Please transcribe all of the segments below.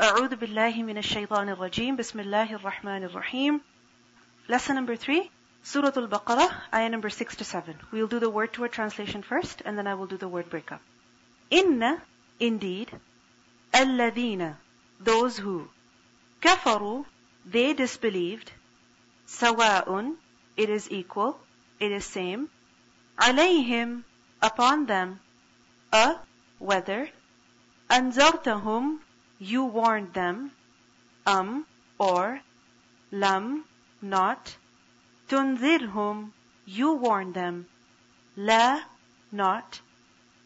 أعوذ بالله من الشيطان الرجيم بسم الله الرحمن الرحيم Lesson number three, Surah Al-Baqarah, ayah number six to seven. We'll do the word to word translation first, and then I will do the word breakup. Inna, indeed, الذين, those who, كفروا, they disbelieved, سواء, it is equal, it is same, عليهم, upon them, a, whether, أنذرتهم, you warned them, um, or, lam, not, tunzirhum, you warn them, la, not,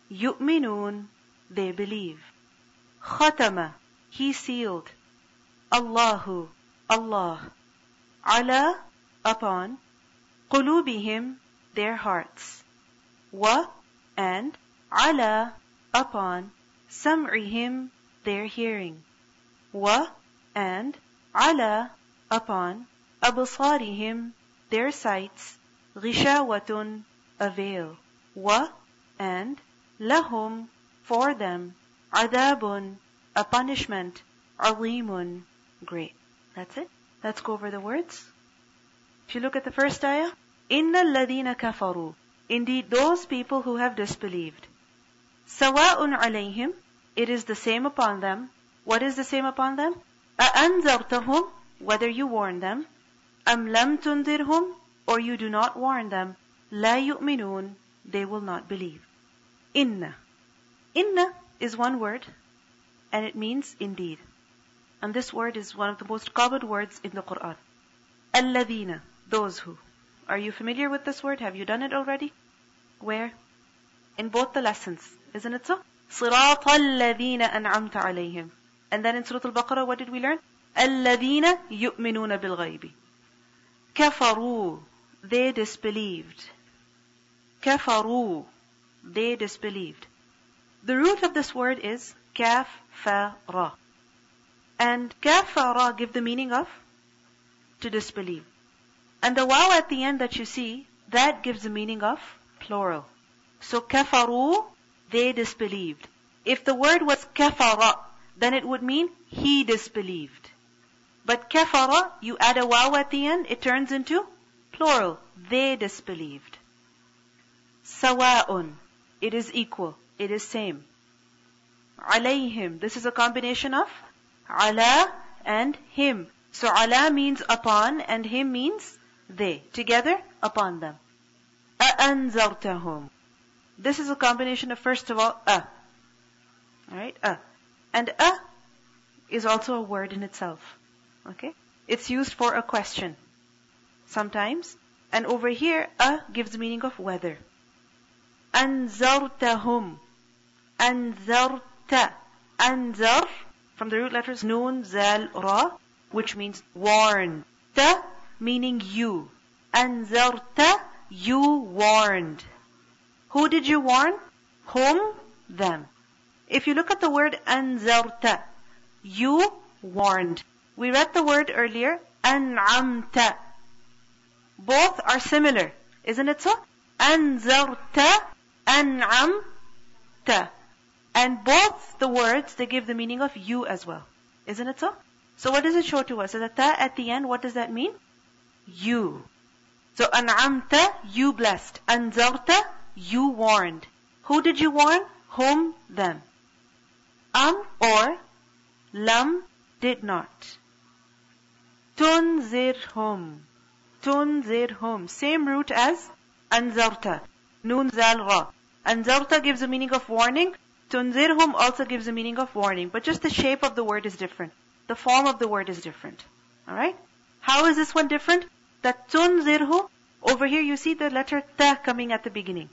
yu'minun, they believe. Khatama, he sealed, Allahu, Allah, ala, upon, qulubihim, their hearts, wa, and, ala, upon, sam'ihim, their hearing. Wa and ala upon absarihim their sights ghishawatun a veil. Wa and lahum for them adabun a punishment alimun great. That's it. Let's go over the words. If you look at the first ayah, إِنَّ الَّذِينَ كَفَرُوا Indeed, those people who have disbelieved. Sawa'un عَلَيْهِمْ it is the same upon them what is the same upon them أأنذرتهم whether you warn them أَمْ لَمْ تُنذِرْهُمْ Or you do not warn them, لَا يُؤْمِنُونَ They will not believe. Inna. Inna is one word, and it means indeed. And this word is one of the most common words in the Quran. الَّذِينَ Those who. Are you familiar with this word? Have you done it already? Where? In both the lessons. Isn't it so? صِرَاطَ الَّذِينَ أَنْعَمْتَ عَلَيْهِمْ And then in Surah Al-Baqarah, what did we learn? الَّذِينَ يُؤْمِنُونَ بِالْغَيْبِ كفروا they disbelieved كفروا they disbelieved the root of this word is كفر and كفر give the meaning of to disbelieve and the waw at the end that you see that gives the meaning of plural so كفروا they disbelieved if the word was كفر then it would mean he disbelieved but kafara, you add a waw at the end, it turns into plural. They disbelieved. Sawa'un. It is equal. It is same. Alayhim. This is a combination of ala and him. So ala means upon and him means they. Together, upon them. A'anzartahum. This is a combination of first of all, a. Alright, a. And a is also a word in itself. Okay? It's used for a question. Sometimes. And over here, a gives the meaning of whether. أنذرتهم أنذرت أنذر from the root letters nun, zal, ra, which means warn. Ta meaning you. أنذرت you warned. Who did you warn? Whom? Them. If you look at the word أنذرت, you warned. We read the word earlier, أنعمت. Both are similar, isn't it so? أنذرت, أنعمت. And both the words, they give the meaning of you as well. Isn't it so? So what does it show to us? So the ta at the end, what does that mean? You. So أنعمت, you blessed. أنذرت, you warned. Who did you warn? Whom? Them. Am or lam did not. Tunzirhum. Tunzirhum. Same root as anzarta. Nun zal ra. Anzarta gives the meaning of warning. Tunzirhum also gives the meaning of warning. But just the shape of the word is different. The form of the word is different. Alright? How is this one different? That tunzirhu, over here you see the letter ta coming at the beginning.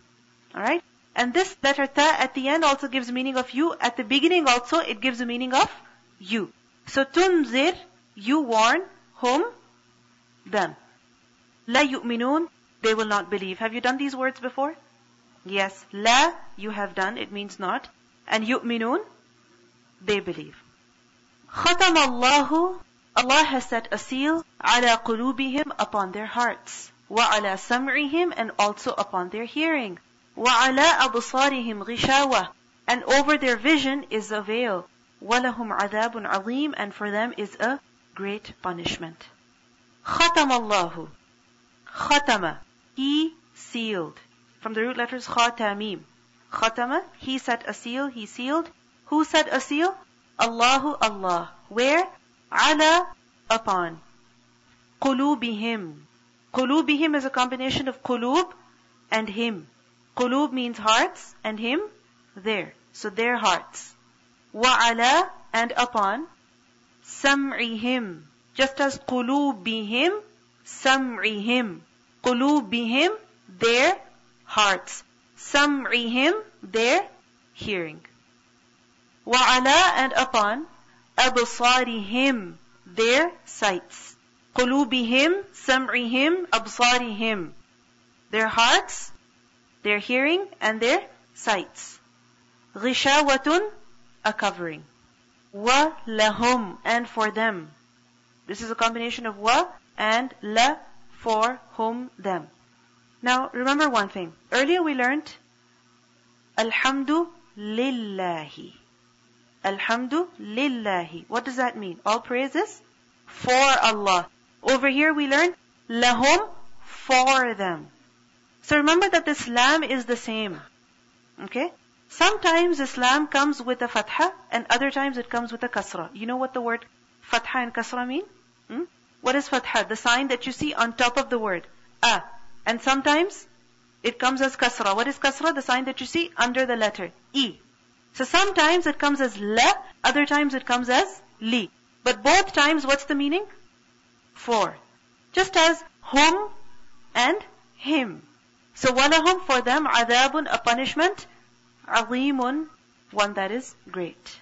Alright? And this letter ta at the end also gives meaning of you. At the beginning also it gives the meaning of you. So tunzir, you warn. Whom? Them. La yu'minun, they will not believe. Have you done these words before? Yes. La, you have done, it means not. And yu'minun, they believe. Khatam Allahu, Allah has set a seal, ala qulubihim, upon their hearts. Wa ala sam'ihim, and also upon their hearing. Wa ala absarihim ghishawa, and over their vision is a veil. وَلَهُمْ عَذَابٌ عَظِيمٌ And for them is a great punishment. ختم الله ختم He sealed. From the root letters خاتميم. ختم He set a seal, He sealed. Who set a seal? Allahu Allah. Where? على upon. قلوبهم قلوبهم is a combination of قلوب and him. قلوب means hearts and him there. So their hearts. وعلى and upon سمعهم just as قلوبهم سمعهم قلوبهم their hearts سمعهم their hearing وعلى and upon أبصارهم their sights قلوبهم سمعهم أبصارهم their hearts their hearing and their sights غشاوة a covering وَلَهُمْ and for them. This is a combination of wa and la for whom them. Now remember one thing. Earlier we learned Alhamdu lillahi. Alhamdu lillahi. What does that mean? All praises for Allah. Over here we learned lahum for them. So remember that this lam is the same. Okay? Sometimes Islam comes with a fatha and other times it comes with a kasra. You know what the word fatha and kasra mean? Hmm? What is fatha? The sign that you see on top of the word. A. And sometimes it comes as kasra. What is kasra? The sign that you see under the letter. E. So sometimes it comes as la, other times it comes as li. But both times what's the meaning? For. Just as hum and him. So walahum for them adabun, a punishment عظيم, one that is great.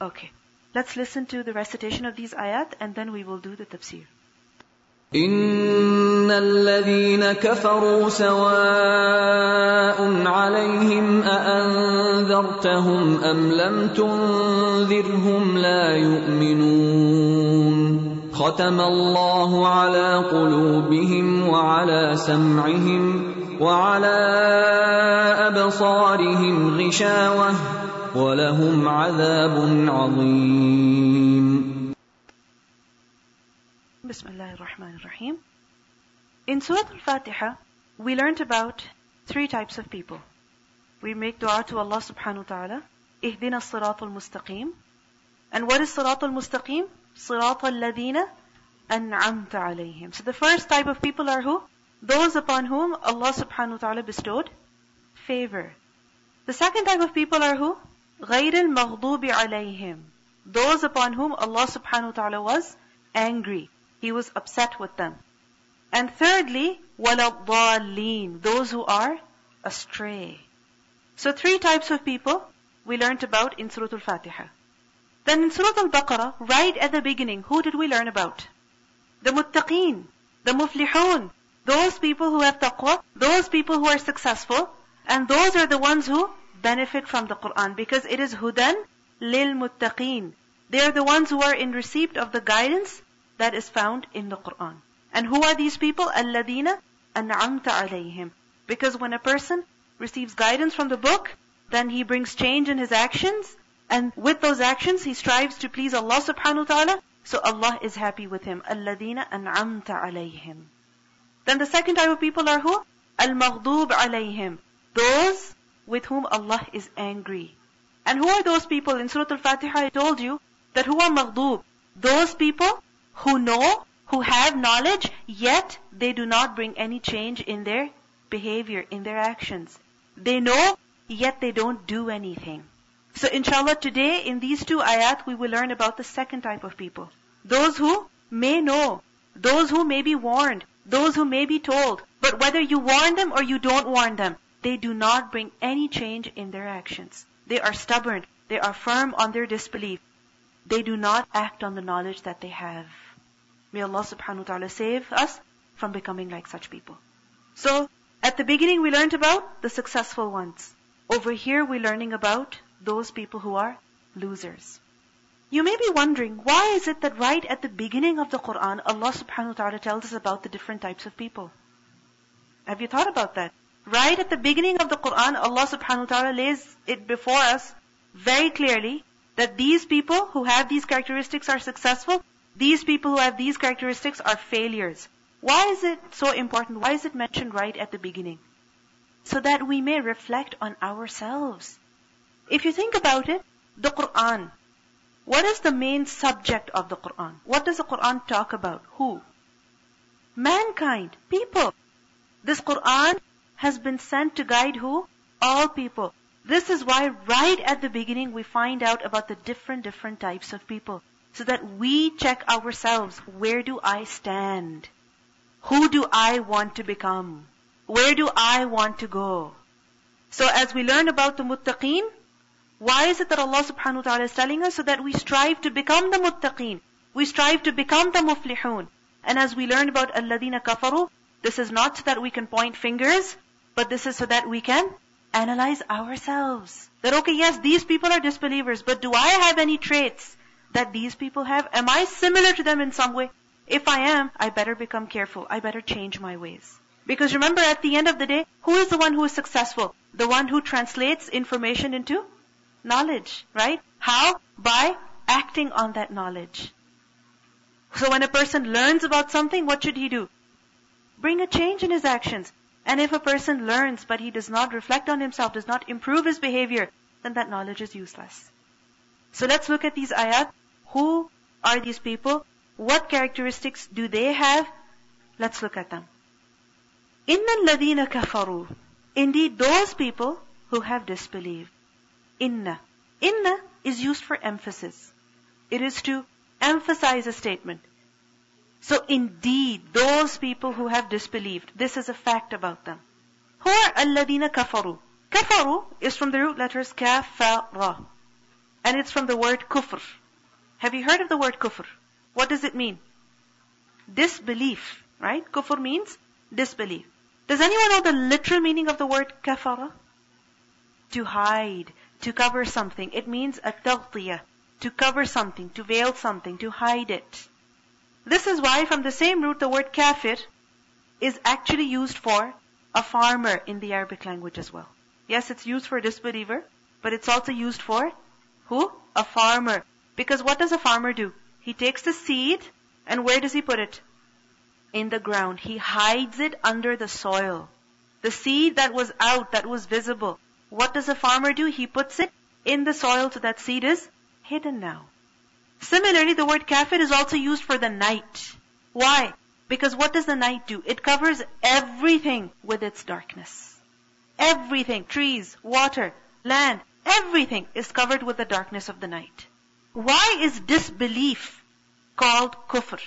Okay. Let's listen to the recitation of these ayat and then we will do the tafsir. إن الذين كفروا سواء عليهم أأنذرتهم أم لم تنذرهم لا يؤمنون ختم الله على قلوبهم وعلى سمعهم وعلى أبصارهم غشاوة ولهم عذاب عظيم بسم الله الرحمن الرحيم In Surah Al-Fatiha, we learned about three types of people. We make dua to Allah subhanahu wa ta'ala. اهدنا الصراط المستقيم. And what is صراط المستقيم? صراط الذين أنعمت عليهم. So the first type of people are who? Those upon whom Allah subhanahu wa ta'ala bestowed favor. The second type of people are who? غَيْرِ الْمَغْضُوبِ عَلَيْهِمْ Those upon whom Allah subhanahu wa ta'ala was angry. He was upset with them. And thirdly, وَلَضَّالِّينَ Those who are astray. So three types of people we learnt about in Surah Al-Fatiha. Then in Surah Al-Baqarah, right at the beginning, who did we learn about? The muttaqeen, the muflihun, those people who have taqwa, those people who are successful, and those are the ones who benefit from the Quran because it is hudan lil muttaqeen. They are the ones who are in receipt of the guidance that is found in the Quran. And who are these people? Alladina an'amta alayhim. Because when a person receives guidance from the book, then he brings change in his actions, and with those actions he strives to please Allah subhanahu wa ta'ala, so Allah is happy with him. Alladina an'amta alayhim. Then the second type of people are who? Al-Maghdub alayhim. Those with whom Allah is angry. And who are those people? In Surah Al-Fatiha I told you that who are Maghdub? Those people who know, who have knowledge, yet they do not bring any change in their behavior, in their actions. They know, yet they don't do anything. So inshallah today in these two ayat we will learn about the second type of people. Those who may know, those who may be warned, those who may be told, but whether you warn them or you don't warn them, they do not bring any change in their actions. They are stubborn. They are firm on their disbelief. They do not act on the knowledge that they have. May Allah subhanahu wa ta'ala save us from becoming like such people. So, at the beginning we learned about the successful ones. Over here we're learning about those people who are losers. You may be wondering, why is it that right at the beginning of the Quran, Allah subhanahu wa ta'ala tells us about the different types of people? Have you thought about that? Right at the beginning of the Quran, Allah subhanahu wa ta'ala lays it before us very clearly That these people who have these characteristics are successful, these people who have these characteristics are failures. Why is it so important? Why is it mentioned right at the beginning? So that we may reflect on ourselves. If you think about it, the Quran, what is the main subject of the Quran? What does the Quran talk about? Who? Mankind, people. This Quran has been sent to guide who? All people. This is why right at the beginning we find out about the different, different types of people. So that we check ourselves. Where do I stand? Who do I want to become? Where do I want to go? So as we learn about the muttaqeen, why is it that Allah subhanahu wa ta'ala is telling us? So that we strive to become the muttaqeen. We strive to become the muflihun. And as we learn about alladina kafaru, this is not so that we can point fingers, but this is so that we can analyze ourselves. That okay, yes, these people are disbelievers, but do I have any traits that these people have? Am I similar to them in some way? If I am, I better become careful. I better change my ways. Because remember, at the end of the day, who is the one who is successful? The one who translates information into knowledge, right? How? By acting on that knowledge. So when a person learns about something, what should he do? Bring a change in his actions. And if a person learns but he does not reflect on himself, does not improve his behavior, then that knowledge is useless. So let's look at these ayat. Who are these people? What characteristics do they have? Let's look at them. Inna الَّذِينَ kafaru. Indeed, those people who have disbelieved. Inna. Inna is used for emphasis. It is to emphasize a statement. So indeed, those people who have disbelieved, this is a fact about them. Who are alladina kafaru? Kafaru is from the root letters kafara. And it's from the word kufr. Have you heard of the word kufr? What does it mean? Disbelief, right? Kufr means disbelief. Does anyone know the literal meaning of the word kafara? To hide, to cover something. It means a taghtiyah, to cover something, to veil something, to hide it. This is why from the same root the word kafir is actually used for a farmer in the Arabic language as well. Yes, it's used for a disbeliever, but it's also used for who? A farmer. Because what does a farmer do? He takes the seed and where does he put it? In the ground. He hides it under the soil. The seed that was out, that was visible. What does a farmer do? He puts it in the soil so that seed is hidden now. Similarly, the word kafir is also used for the night. Why? Because what does the night do? It covers everything with its darkness. Everything, trees, water, land, everything is covered with the darkness of the night. Why is disbelief called kufr?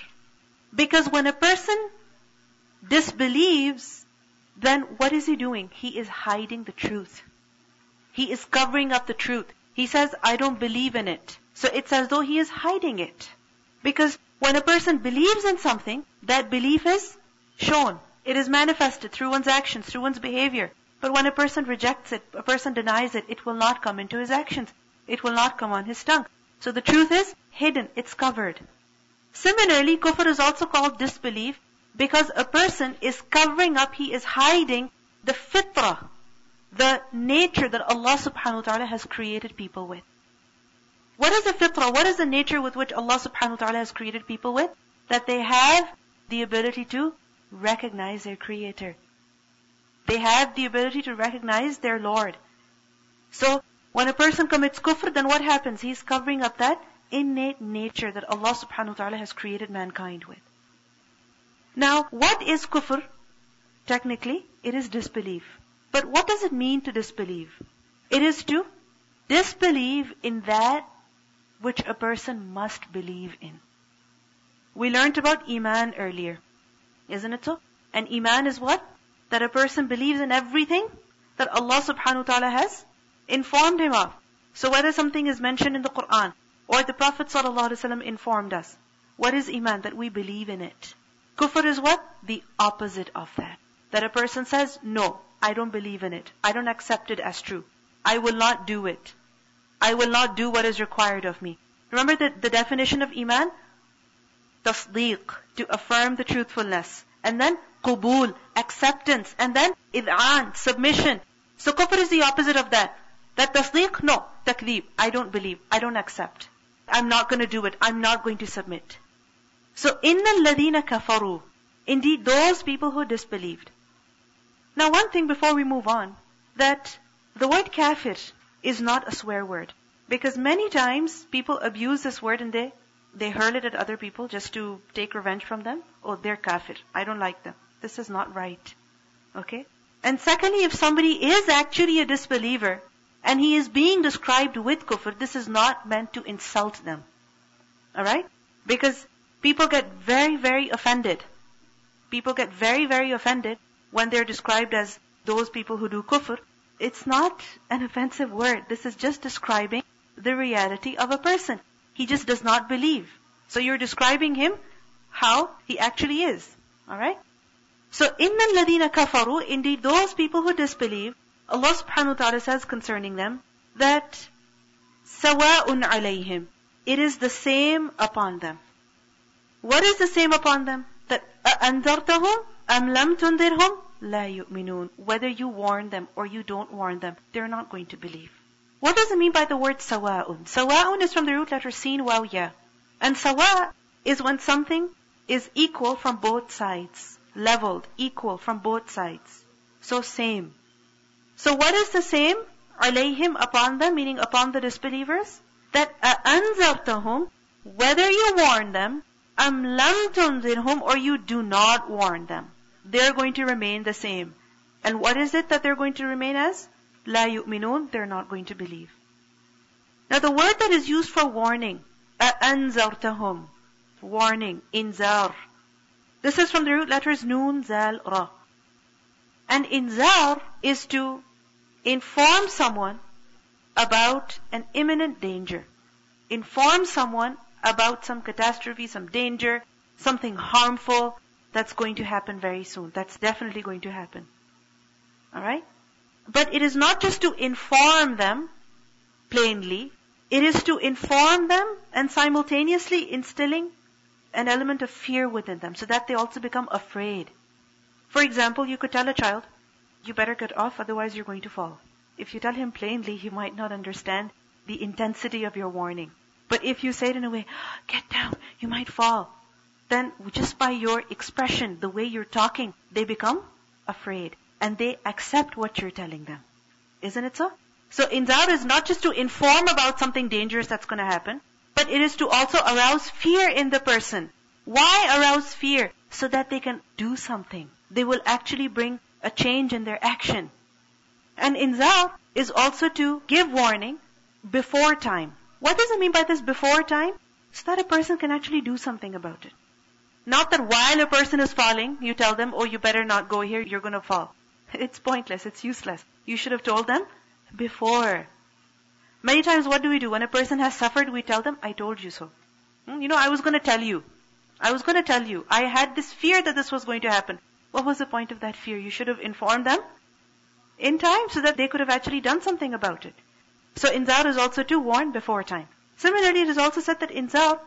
Because when a person disbelieves, then what is he doing? He is hiding the truth. He is covering up the truth. He says, I don't believe in it. So it's as though he is hiding it. Because when a person believes in something, that belief is shown. It is manifested through one's actions, through one's behavior. But when a person rejects it, a person denies it, it will not come into his actions. It will not come on his tongue. So the truth is hidden, it's covered. Similarly, kufr is also called disbelief because a person is covering up, he is hiding the fitrah, the nature that Allah subhanahu wa ta'ala has created people with. What is the fitrah? What is the nature with which Allah subhanahu wa ta'ala has created people with? That they have the ability to recognize their creator. They have the ability to recognize their Lord. So, when a person commits kufr, then what happens? He's covering up that innate nature that Allah subhanahu wa ta'ala has created mankind with. Now, what is kufr? Technically, it is disbelief. But what does it mean to disbelieve? It is to disbelieve in that which a person must believe in. We learned about Iman earlier. Isn't it so? And Iman is what? That a person believes in everything that Allah subhanahu wa ta'ala has informed him of. So whether something is mentioned in the Quran or the Prophet sallallahu alaihi wasallam informed us, what is Iman? That we believe in it. Kufr is what? The opposite of that. That a person says, no, I don't believe in it. I don't accept it as true. I will not do it. I will not do what is required of me. Remember the, the definition of Iman? Tasdeeq, to affirm the truthfulness. And then qubul, acceptance. And then id'an, submission. So kufr is the opposite of that. That tasdeeq, no. Takdeeb, I don't believe, I don't accept. I'm not going to do it, I'm not going to submit. So, inna ladina kafaru. Indeed, those people who disbelieved. Now one thing before we move on, that the word kafir is not a swear word. Because many times people abuse this word and they, they hurl it at other people just to take revenge from them. Oh, they're kafir. I don't like them. This is not right. Okay? And secondly, if somebody is actually a disbeliever and he is being described with kufr, this is not meant to insult them. Alright? Because people get very, very offended. People get very, very offended when they're described as those people who do kufr. It's not an offensive word. This is just describing the reality of a person. He just does not believe. So you're describing him how he actually is. Alright? So, inna ladina kafaru, indeed those people who disbelieve, Allah subhanahu wa ta'ala says concerning them, that sawa'un alayhim. It is the same upon them. What is the same upon them? That أَأَنذَرْتَهُمْ أَمْ لَمْ تُنذِرْهُمْ لَا يُؤْمِنُونَ Whether you warn them or you don't warn them, they're not going to believe. What does it mean by the word sawa'un? Sawa'un is from the root letter sin, waw, ya. And sawa is when something is equal from both sides. Leveled, equal from both sides. So same. So what is the same? Alayhim upon them, meaning upon the disbelievers? That أَأَنذَرْتَهُمْ Whether you warn them, am lam tunzirhum or you do not warn them. They're going to remain the same. And what is it that they're going to remain as? La yu'minun, they're not going to believe. Now the word that is used for warning, أَأَنذَرْتَهُمْ Warning, inzar. This is from the root letters noon, zal, ra. And inzar is to inform someone about an imminent danger. Inform someone about some catastrophe, some danger, something harmful that's going to happen very soon. That's definitely going to happen. Alright? But it is not just to inform them plainly, it is to inform them and simultaneously instilling an element of fear within them so that they also become afraid. For example, you could tell a child, you better get off, otherwise you're going to fall. If you tell him plainly, he might not understand the intensity of your warning. But if you say it in a way, get down, you might fall, then just by your expression, the way you're talking, they become afraid. And they accept what you're telling them. Isn't it so? So inzar is not just to inform about something dangerous that's going to happen, but it is to also arouse fear in the person. Why arouse fear? So that they can do something. They will actually bring a change in their action. And inzar is also to give warning before time. What does it mean by this before time? So that a person can actually do something about it. Not that while a person is falling, you tell them, oh, you better not go here, you're gonna fall. It's pointless, it's useless. You should have told them before. Many times what do we do? When a person has suffered, we tell them, I told you so. Hmm? You know, I was gonna tell you. I was gonna tell you. I had this fear that this was going to happen. What was the point of that fear? You should have informed them in time so that they could have actually done something about it. So inzar is also to warn before time. Similarly, it is also said that inzar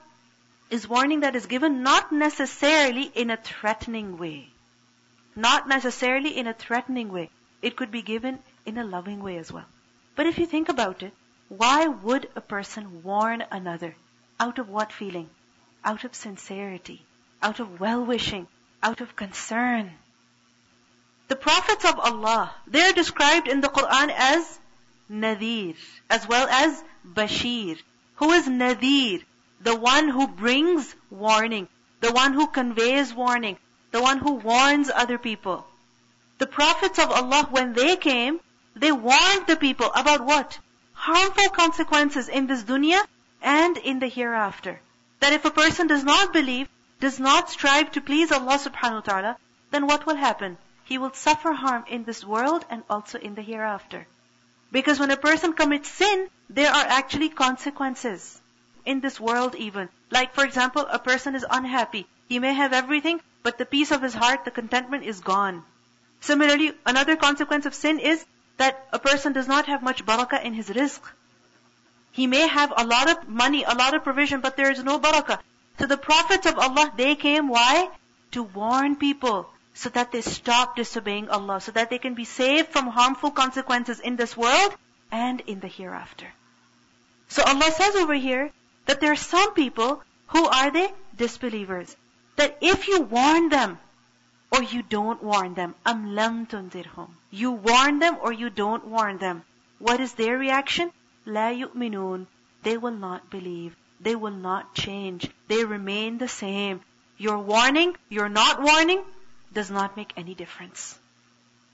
is warning that is given not necessarily in a threatening way. Not necessarily in a threatening way. It could be given in a loving way as well. But if you think about it, why would a person warn another? Out of what feeling? Out of sincerity, out of well-wishing, out of concern. The prophets of Allah, they're described in the Quran as Nadir, as well as Bashir. Who is Nadir? The one who brings warning, the one who conveys warning, the one who warns other people. The prophets of Allah, when they came, they warned the people about what? Harmful consequences in this dunya and in the hereafter. That if a person does not believe, does not strive to please Allah subhanahu wa ta'ala, then what will happen? He will suffer harm in this world and also in the hereafter. Because when a person commits sin, there are actually consequences in this world even. Like for example, a person is unhappy. He may have everything, but the peace of his heart, the contentment is gone. Similarly, another consequence of sin is that a person does not have much barakah in his rizq. He may have a lot of money, a lot of provision, but there is no barakah. So the prophets of Allah, they came, why? To warn people so that they stop disobeying Allah, so that they can be saved from harmful consequences in this world and in the hereafter. So Allah says over here that there are some people who are they? Disbelievers. That if you warn them, or you don't warn them, tundirhum. You warn them or you don't warn them. What is their reaction? La yu'minun. They will not believe. They will not change. They remain the same. Your warning, your not warning, does not make any difference.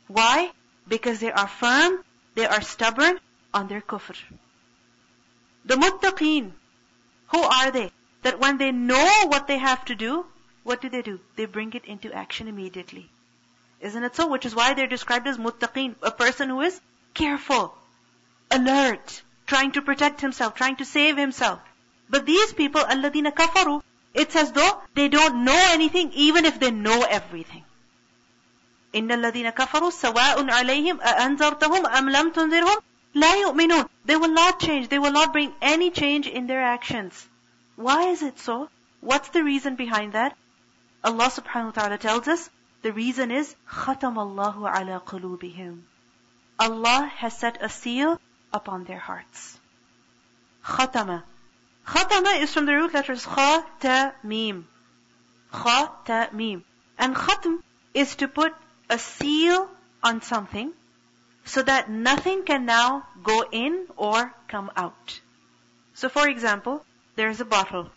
Why? Because they are firm, they are stubborn on their kufr. The muttaqeen, who are they? That when they know what they have to do, what do they do? They bring it into action immediately. Isn't it so? Which is why they're described as muttaqeen, a person who is careful, alert, trying to protect himself, trying to save himself. But these people, alladina kafaru, it's as though they don't know anything even if they know everything. إن الذين كفروا سواء عليهم أأنذرتهم أم لم تنذرهم لا يؤمنون. They will not change. They will not bring any change in their actions. Why is it so? What's the reason behind that? Allah subhanahu wa ta'ala tells us the reason is ختم الله على قلوبهم. Allah has set a seal upon their hearts. ختم. ختم is from the root letters kha, ta, mim. Kha, ta, mim. And khatm is to put a seal on something so that nothing can now go in or come out. So for example, there's a bottle.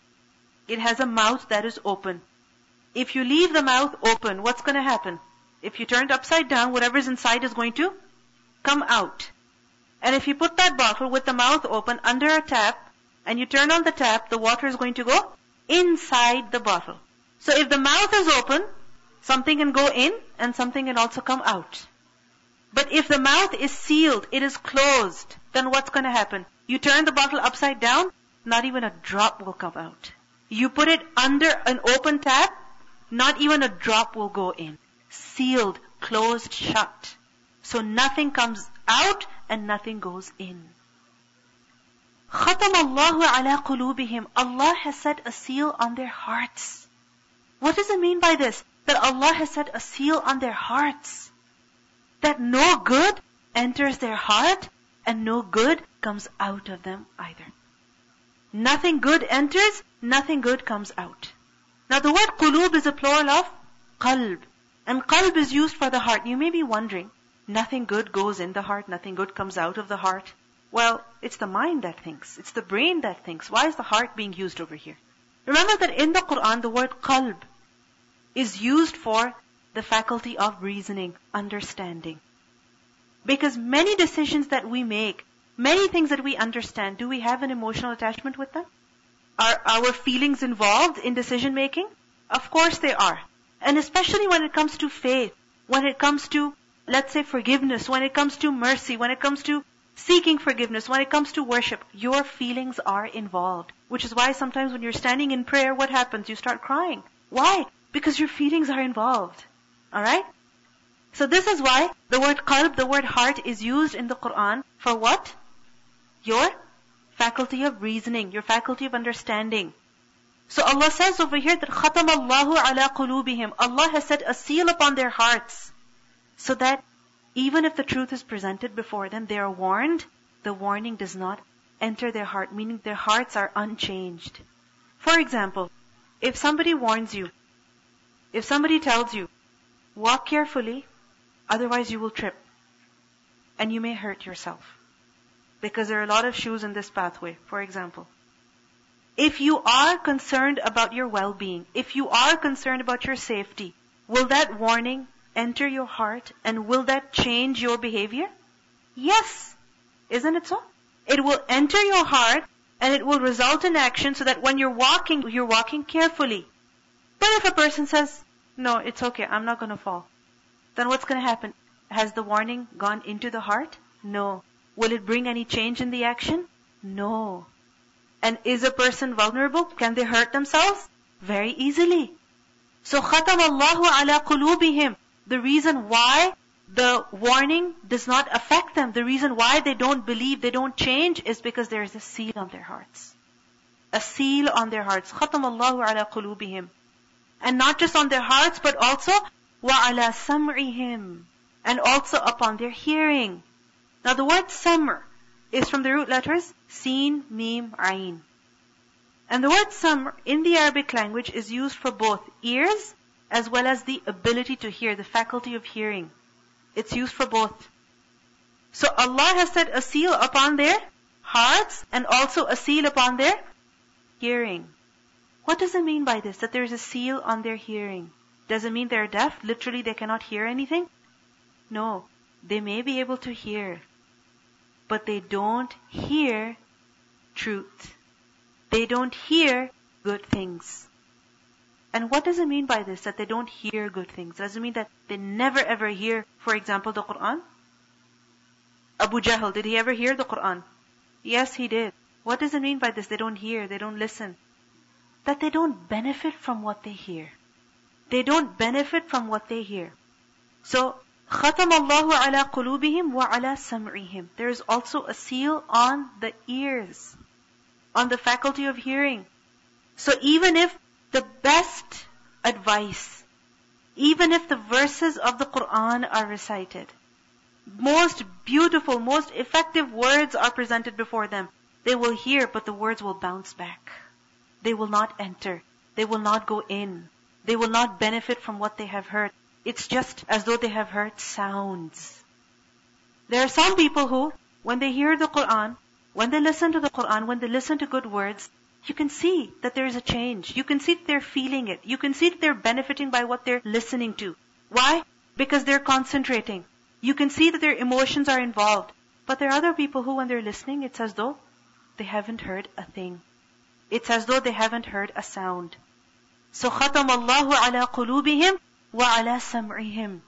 It has a mouth that is open. If you leave the mouth open, what's going to happen? If you turn it upside down, whatever's inside is going to come out. And if you put that bottle with the mouth open under a tap, and you turn on the tap, the water is going to go inside the bottle. So if the mouth is open, something can go in and something can also come out. But if the mouth is sealed, it is closed, then what's going to happen? You turn the bottle upside down, not even a drop will come out. You put it under an open tap, not even a drop will go in. Sealed, closed, shut. So nothing comes out and nothing goes in. ختم الله على قلوبهم. Allah has set a seal on their hearts. What does it mean by this? That Allah has set a seal on their hearts. That no good enters their heart and no good comes out of them either. Nothing good enters, nothing good comes out. Now the word qulub is a plural of qalb. And qalb is used for the heart. You may be wondering, nothing good goes in the heart, nothing good comes out of the heart. Well, it's the mind that thinks. It's the brain that thinks. Why is the heart being used over here? Remember that in the Quran, the word qalb is used for the faculty of reasoning, understanding. Because many decisions that we make, many things that we understand, do we have an emotional attachment with them? Are our feelings involved in decision making? Of course they are. And especially when it comes to faith, when it comes to, let's say, forgiveness, when it comes to mercy, when it comes to seeking forgiveness, when it comes to worship, your feelings are involved. Which is why sometimes when you're standing in prayer, what happens? You start crying. Why? Because your feelings are involved. Alright? So this is why the word qalb, the word heart is used in the Quran for what? Your faculty of reasoning, your faculty of understanding. So Allah says over here that khatam Allahu ala qulubihim. Allah has set a seal upon their hearts so that even if the truth is presented before them, they are warned, the warning does not enter their heart, meaning their hearts are unchanged. For example, if somebody warns you, if somebody tells you, walk carefully, otherwise you will trip, and you may hurt yourself. Because there are a lot of shoes in this pathway, for example. If you are concerned about your well-being, if you are concerned about your safety, will that warning enter your heart and will that change your behavior? Yes. Isn't it so? It will enter your heart and it will result in action so that when you're walking, you're walking carefully. But if a person says, no, it's okay, I'm not gonna fall, then what's gonna happen? Has the warning gone into the heart? No. Will it bring any change in the action? No. And is a person vulnerable? Can they hurt themselves? Very easily. So khatam Allahu ala qulubihim. The reason why the warning does not affect them, the reason why they don't believe, they don't change is because there is a seal on their hearts. A seal on their hearts. khatam Allahu ala qulubihim. And not just on their hearts, but also wa ala sam'ihim. And also upon their hearing. Now the word samr, is from the root letters Seen, Mim, Ain. And the word samr in the Arabic language is used for both ears as well as the ability to hear, the faculty of hearing. It's used for both. So Allah has set a seal upon their hearts and also a seal upon their hearing. What does it mean by this? That there is a seal on their hearing. Does it mean they're deaf? Literally they cannot hear anything? No. They may be able to hear. But they don't hear truth. They don't hear good things. And what does it mean by this? That they don't hear good things? Does it mean that they never ever hear, for example, the Quran? Abu Jahl, did he ever hear the Quran? Yes, he did. What does it mean by this? They don't hear, they don't listen That they don't benefit from what they hear. They don't benefit from what they hear. So, ختم الله على قلوبهم وعلى سمعهم. There is also a seal on the ears, on the faculty of hearing. So even if the best advice, even if the verses of the Quran are recited, most beautiful, most effective words are presented before them, they will hear, but the words will bounce back. They will not enter. They will not go in. They will not benefit from what they have heard. It's just as though they have heard sounds. There are some people who, when they hear the Quran, when they listen to the Quran, when they listen to good words, you can see that there is a change. You can see that they're feeling it. You can see that they're benefiting by what they're listening to. Why? Because they're concentrating. You can see that their emotions are involved. But there are other people who, when they're listening, it's as though they haven't heard a thing. It's as though they haven't heard a sound. So ختم الله على قلوبهم وعلى سمعهم.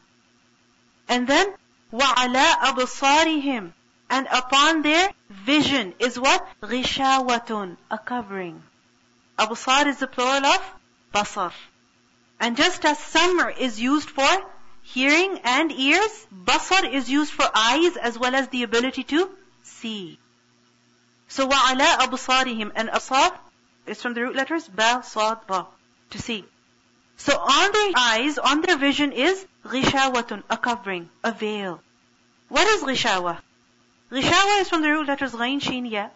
And then وعلى أبصارهم. And upon their vision is what? غشاوة, a covering. Absar is the plural of basar. And just as samr is used for hearing and ears, basar is used for eyes as well as the ability to see. So وَعَلَىٰ أَبْصَارِهِمْ And absar it's from the root letters ba, sad, ba. To see. So on their eyes, on their vision is غشاوة, a covering, a veil. What is ghishawa? Ghishawa is from the root letters Ghain Shin Ya,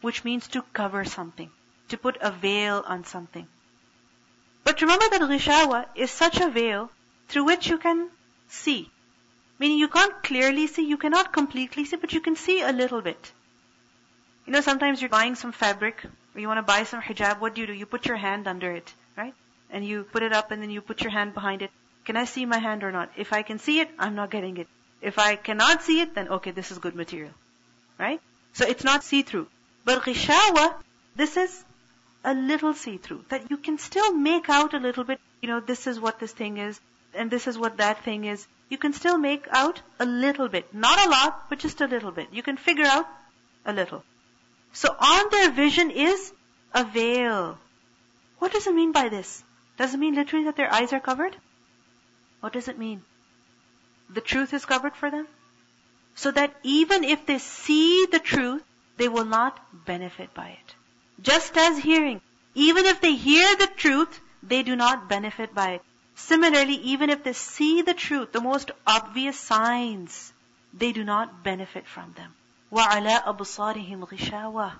which means to cover something, to put a veil on something. But remember that Ghishawa is such a veil through which you can see. Meaning you can't clearly see, you cannot completely see, but you can see a little bit. You know, sometimes you're buying some fabric you want to buy some hijab, what do you do? You put your hand under it, right? And you put it up and then you put your hand behind it. Can I see my hand or not? If I can see it, I'm not getting it. If I cannot see it, then okay, this is good material. Right? So it's not see-through. But ghishawa, this is a little see-through. That you can still make out a little bit, you know, this is what this thing is, and this is what that thing is. You can still make out a little bit. Not a lot, but just a little bit. You can figure out a little. So on their vision is a veil. What does it mean by this? Does it mean literally that their eyes are covered? What does it mean? The truth is covered for them? So that even if they see the truth, they will not benefit by it. Just as hearing. Even if they hear the truth, they do not benefit by it. Similarly, even if they see the truth, the most obvious signs, they do not benefit from them. وَعَلَىٰ أَبْصَارِهِمْ غِشَاوَةٌ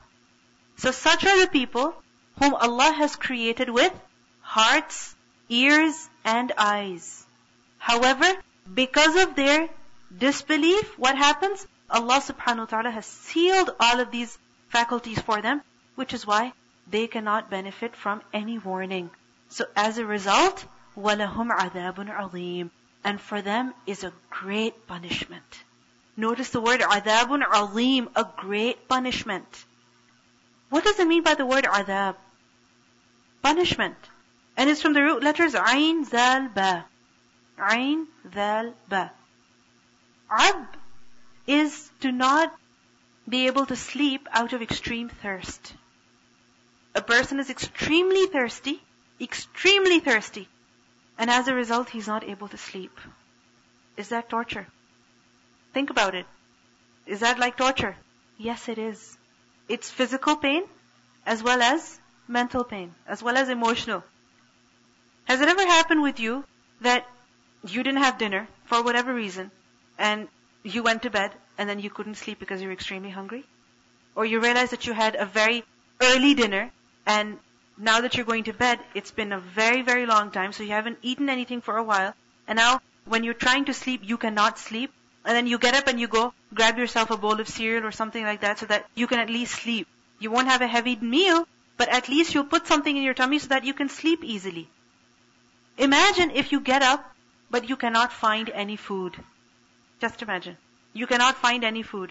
So such are the people whom Allah has created with hearts, ears, and eyes. However, because of their disbelief, what happens? Allah subhanahu wa ta'ala has sealed all of these faculties for them, which is why they cannot benefit from any warning. So as a result, وَلَهُمْ عَذَابٌ عَظِيمٌ And for them is a great punishment. Notice the word adabun azim, a great punishment. What does it mean by the word adab? Punishment. And it's from the root letters ayn, zal, ba. Ayn, zal, ba. Ab is to not be able to sleep out of extreme thirst. A person is extremely thirsty, extremely thirsty, and as a result he's not able to sleep. Is that torture? Think about it. Is that like torture? Yes, it is. It's physical pain as well as mental pain, as well as emotional. Has it ever happened with you that you didn't have dinner for whatever reason and you went to bed and then you couldn't sleep because you were extremely hungry? Or you realize that you had a very early dinner and now that you're going to bed, it's been a very, very long time, so you haven't eaten anything for a while, and now when you're trying to sleep, you cannot sleep, and then you get up and you go grab yourself a bowl of cereal or something like that so that you can at least sleep. You won't have a heavy meal, but at least you'll put something in your tummy so that you can sleep easily. Imagine if you get up, but you cannot find any food. Just imagine. You cannot find any food.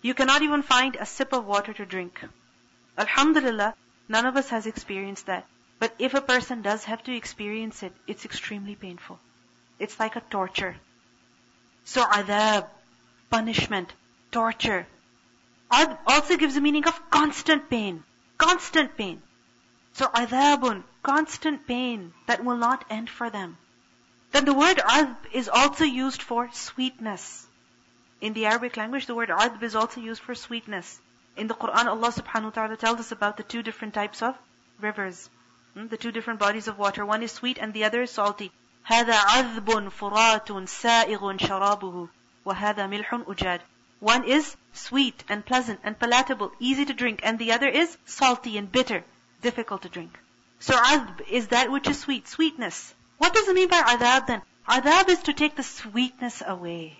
You cannot even find a sip of water to drink. Alhamdulillah, none of us has experienced that. But if a person does have to experience it, it's extremely painful. It's like a torture. So adab, punishment, torture. Also gives the meaning of constant pain. Constant pain. So adabun, constant pain that will not end for them. Then the word adb is also used for sweetness. In the Arabic language, the word adb is also used for sweetness. In the Quran, Allah subhanahu wa ta'ala tells us about the two different types of rivers. Hmm, the two different bodies of water. One is sweet and the other is salty. هذا عذب فرات سائغ شرابه وهذا ملح أجاد One is sweet and pleasant and palatable, easy to drink, and the other is salty and bitter, difficult to drink. So adb is that which is sweet, sweetness. What does it mean by adab then? Adab is to take the sweetness away.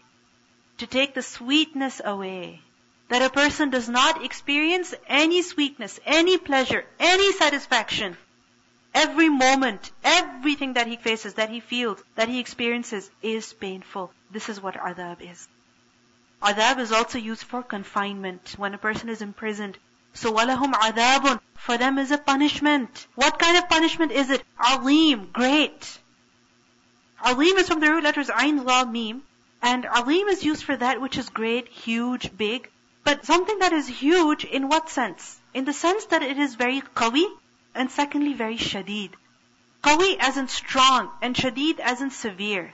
To take the sweetness away. That a person does not experience any sweetness, any pleasure, any satisfaction. Every moment, everything that he faces, that he feels, that he experiences is painful. This is what adab is. Adab is also used for confinement, when a person is imprisoned. So walahum adabun, for them is a punishment. What kind of punishment is it? Azim, great. Azim is from the root letters Ain, La, Mim. And Azim is used for that which is great, huge, big. But something that is huge in what sense? In the sense that it is very qawi, and secondly very shadid. Qawi as in strong, and shadid as in severe.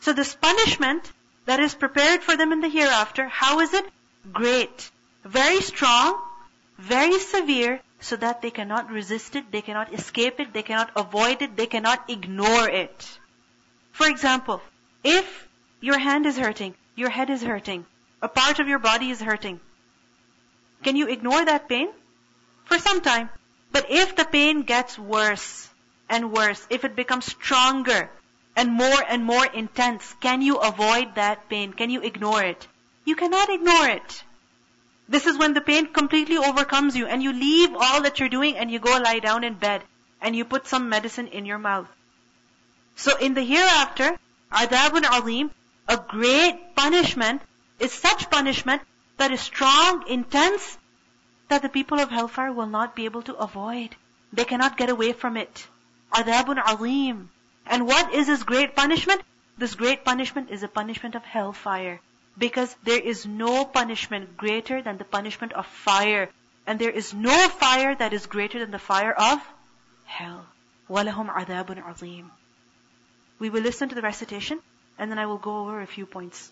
So this punishment that is prepared for them in the hereafter, how is it? Great. Very strong, very severe, so that they cannot resist it, they cannot escape it, they cannot avoid it, they cannot ignore it. For example, if your hand is hurting, your head is hurting, a part of your body is hurting, can you ignore that pain? For some time. But if the pain gets worse and worse, if it becomes stronger, and more and more intense. Can you avoid that pain? Can you ignore it? You cannot ignore it. This is when the pain completely overcomes you and you leave all that you're doing and you go lie down in bed and you put some medicine in your mouth. So in the hereafter, adabun azim, a great punishment is such punishment that is strong, intense, that the people of hellfire will not be able to avoid. They cannot get away from it. Adabun alim. And what is this great punishment? This great punishment is a punishment of hellfire. Because there is no punishment greater than the punishment of fire. And there is no fire that is greater than the fire of hell. وَلَهُمْ عَذَابٌ عَظِيمٌ We will listen to the recitation and then I will go over a few points.